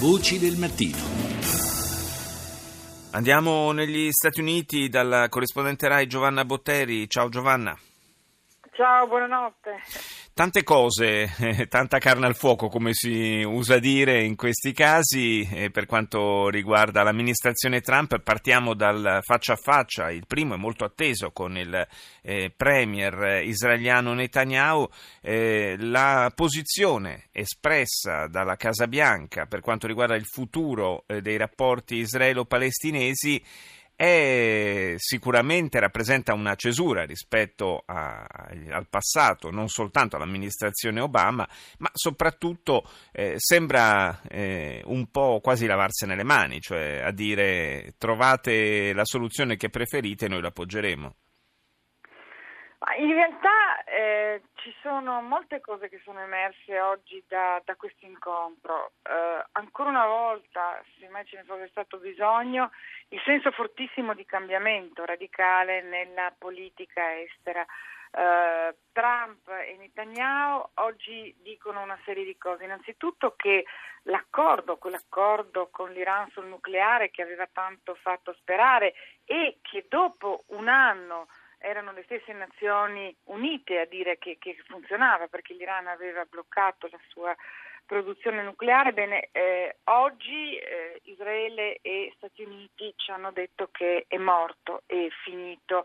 Voci del mattino. Andiamo negli Stati Uniti dalla corrispondente Rai Giovanna Botteri. Ciao Giovanna. Ciao, buonanotte. Tante cose, eh, tanta carne al fuoco, come si usa dire in questi casi. Eh, per quanto riguarda l'amministrazione Trump, partiamo dal faccia a faccia. Il primo è molto atteso con il eh, premier israeliano Netanyahu. La posizione espressa dalla Casa Bianca per quanto riguarda il futuro dei rapporti israelo-palestinesi è, sicuramente rappresenta una cesura rispetto a, al passato, non soltanto all'amministrazione Obama, ma soprattutto eh, sembra eh, un po' quasi lavarsene le mani, cioè a dire trovate la soluzione che preferite e noi l'appoggeremo. In realtà eh, ci sono molte cose che sono emerse oggi da, da questo incontro. Eh, ancora una volta, se mai ce ne fosse stato bisogno, il senso fortissimo di cambiamento radicale nella politica estera. Uh, Trump e Netanyahu oggi dicono una serie di cose. Innanzitutto che l'accordo, quell'accordo con l'Iran sul nucleare che aveva tanto fatto sperare e che dopo un anno erano le stesse Nazioni Unite a dire che, che funzionava perché l'Iran aveva bloccato la sua produzione nucleare. Bene, eh, oggi eh, Israele e Stati Uniti ci hanno detto che è morto, è finito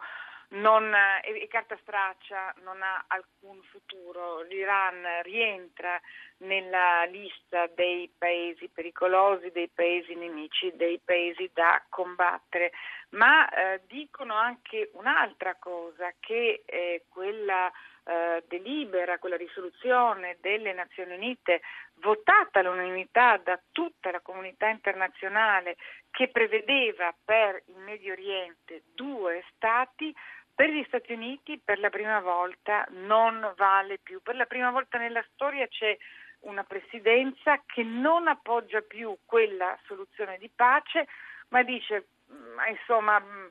non, e carta straccia non ha alcun futuro. L'Iran rientra nella lista dei paesi pericolosi, dei paesi nemici, dei paesi da combattere, ma eh, dicono anche un'altra cosa, che eh, quella eh, delibera, quella risoluzione delle Nazioni Unite votata all'unanimità da tutta la comunità internazionale che prevedeva per il Medio Oriente due stati, per gli Stati Uniti per la prima volta non vale più. Per la prima volta nella storia c'è una presidenza che non appoggia più quella soluzione di pace, ma dice, mm, insomma, mm,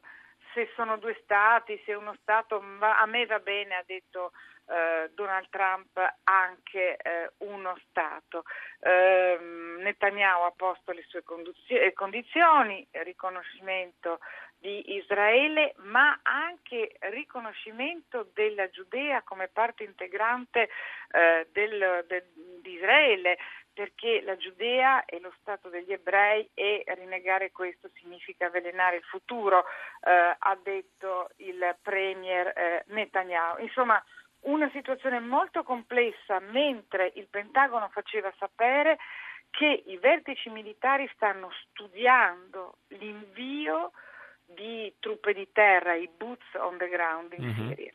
se sono due stati, se uno Stato, a me va bene, ha detto eh, Donald Trump, anche eh, uno Stato. Eh, Netanyahu ha posto le sue condizio- condizioni, riconoscimento di Israele, ma anche riconoscimento della Giudea come parte integrante eh, del, del, di Israele, perché la Giudea è lo Stato degli ebrei e rinnegare questo significa avvelenare il futuro, eh, ha detto il Premier eh, Netanyahu. Insomma, una situazione molto complessa mentre il Pentagono faceva sapere che i vertici militari stanno studiando l'invio di truppe di terra, i boots on the ground in mm-hmm. Siria.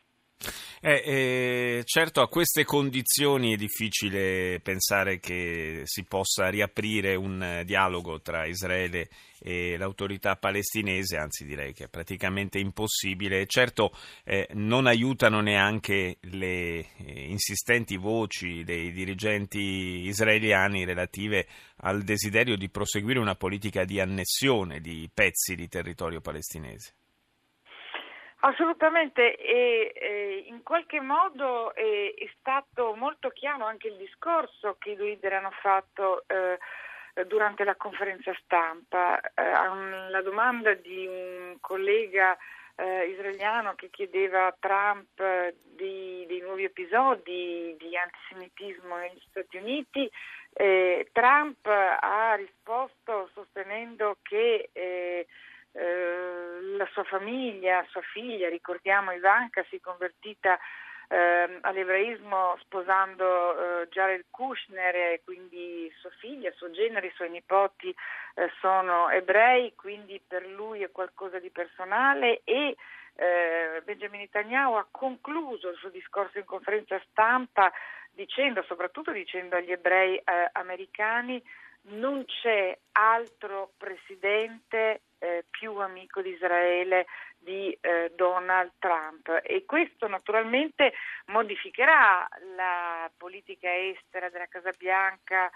Eh, eh, certo, a queste condizioni è difficile pensare che si possa riaprire un dialogo tra Israele e l'autorità palestinese, anzi direi che è praticamente impossibile. Certo, eh, non aiutano neanche le eh, insistenti voci dei dirigenti israeliani relative al desiderio di proseguire una politica di annessione di pezzi di territorio palestinese. Assolutamente e, e in qualche modo è, è, stato molto chiaro anche il discorso che i leader hanno fatto eh, durante la conferenza stampa. Eh, alla domanda di un collega eh, israeliano che chiedeva a Trump di, dei nuovi episodi di antisemitismo negli Stati Uniti, eh, Trump ha risposto sostenendo che eh, la sua famiglia, sua figlia, ricordiamo Ivanka, si è convertita eh, all'ebraismo sposando eh, Jared Kushner quindi sua figlia, suo genere, i suoi nipoti eh, sono ebrei, quindi per lui è qualcosa di personale e eh, Benjamin Netanyahu ha concluso il suo discorso in conferenza stampa dicendo, soprattutto dicendo agli ebrei eh, americani, non c'è altro presidente eh, più amico di Israele di eh, Donald Trump e questo naturalmente modificherà la politica estera della Casa Bianca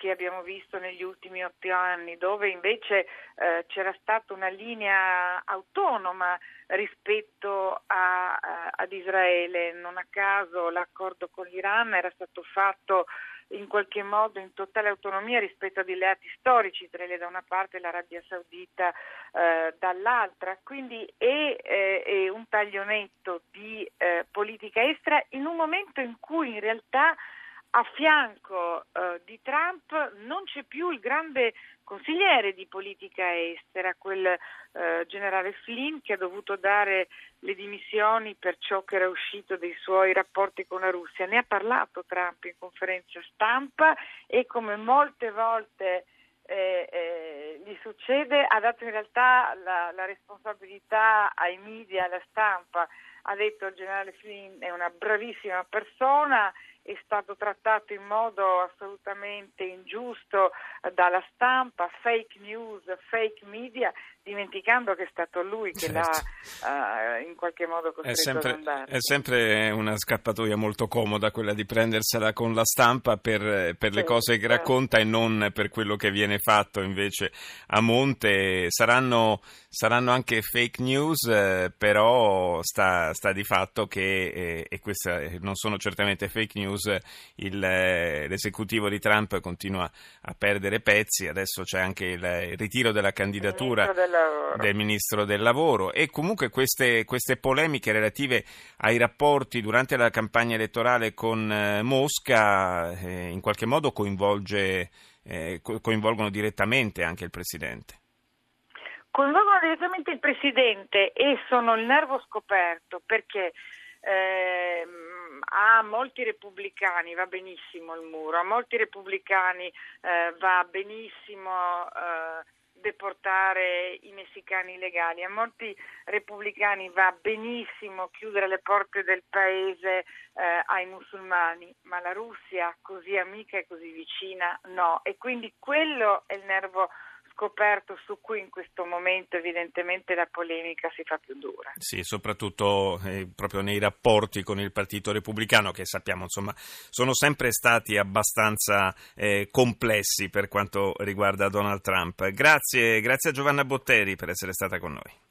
che abbiamo visto negli ultimi otto anni, dove invece eh, c'era stata una linea autonoma rispetto a, a, ad Israele. Non a caso l'accordo con l'Iran era stato fatto in qualche modo in totale autonomia rispetto a alleati storici, Israele da una parte e l'Arabia Saudita eh, dall'altra, quindi è, eh, è, un taglio netto di eh, politica estera in un momento in cui in realtà a fianco eh, di Trump non c'è più il grande consigliere di politica estera, quel eh, generale Flynn che ha dovuto dare le dimissioni per ciò che era uscito dei suoi rapporti con la Russia. Ne ha parlato Trump in conferenza stampa e come molte volte eh, eh, gli succede ha dato in realtà la, la responsabilità ai media, alla stampa. Ha detto il generale Flynn è una bravissima persona è stato trattato in modo assolutamente ingiusto dalla stampa, fake news, fake media, dimenticando che è stato lui che certo. l'ha uh, in qualche modo costretto è sempre, ad andare. È sempre una scappatoia molto comoda quella di prendersela con la stampa per, per le sì, cose che certo. racconta e non per quello che viene fatto invece a monte. Saranno, saranno anche fake news, eh, però sta, sta, di fatto che, eh, e queste non sono certamente fake news, il, eh, l'esecutivo di Trump continua a perdere pezzi, adesso c'è anche il, il ritiro della candidatura del ministro del lavoro e comunque queste, queste, polemiche relative ai rapporti durante la campagna elettorale con eh, Mosca eh, in qualche modo eh, coinvolgono direttamente anche il Presidente. Coinvolgono direttamente il Presidente e sono il nervo scoperto perché eh, a molti repubblicani va benissimo il muro, a molti repubblicani eh, va benissimo eh, deportare i messicani illegali. A molti repubblicani va benissimo chiudere le porte del paese eh, ai musulmani, ma la Russia così amica e così vicina no. E quindi quello è il nervo scoperto su cui in questo momento evidentemente la polemica si fa più dura. Sì, soprattutto eh, proprio nei rapporti con il Partito Repubblicano che sappiamo insomma sono sempre stati abbastanza eh, complessi per quanto riguarda Donald Trump. Grazie, grazie a Giovanna Botteri per essere stata con noi.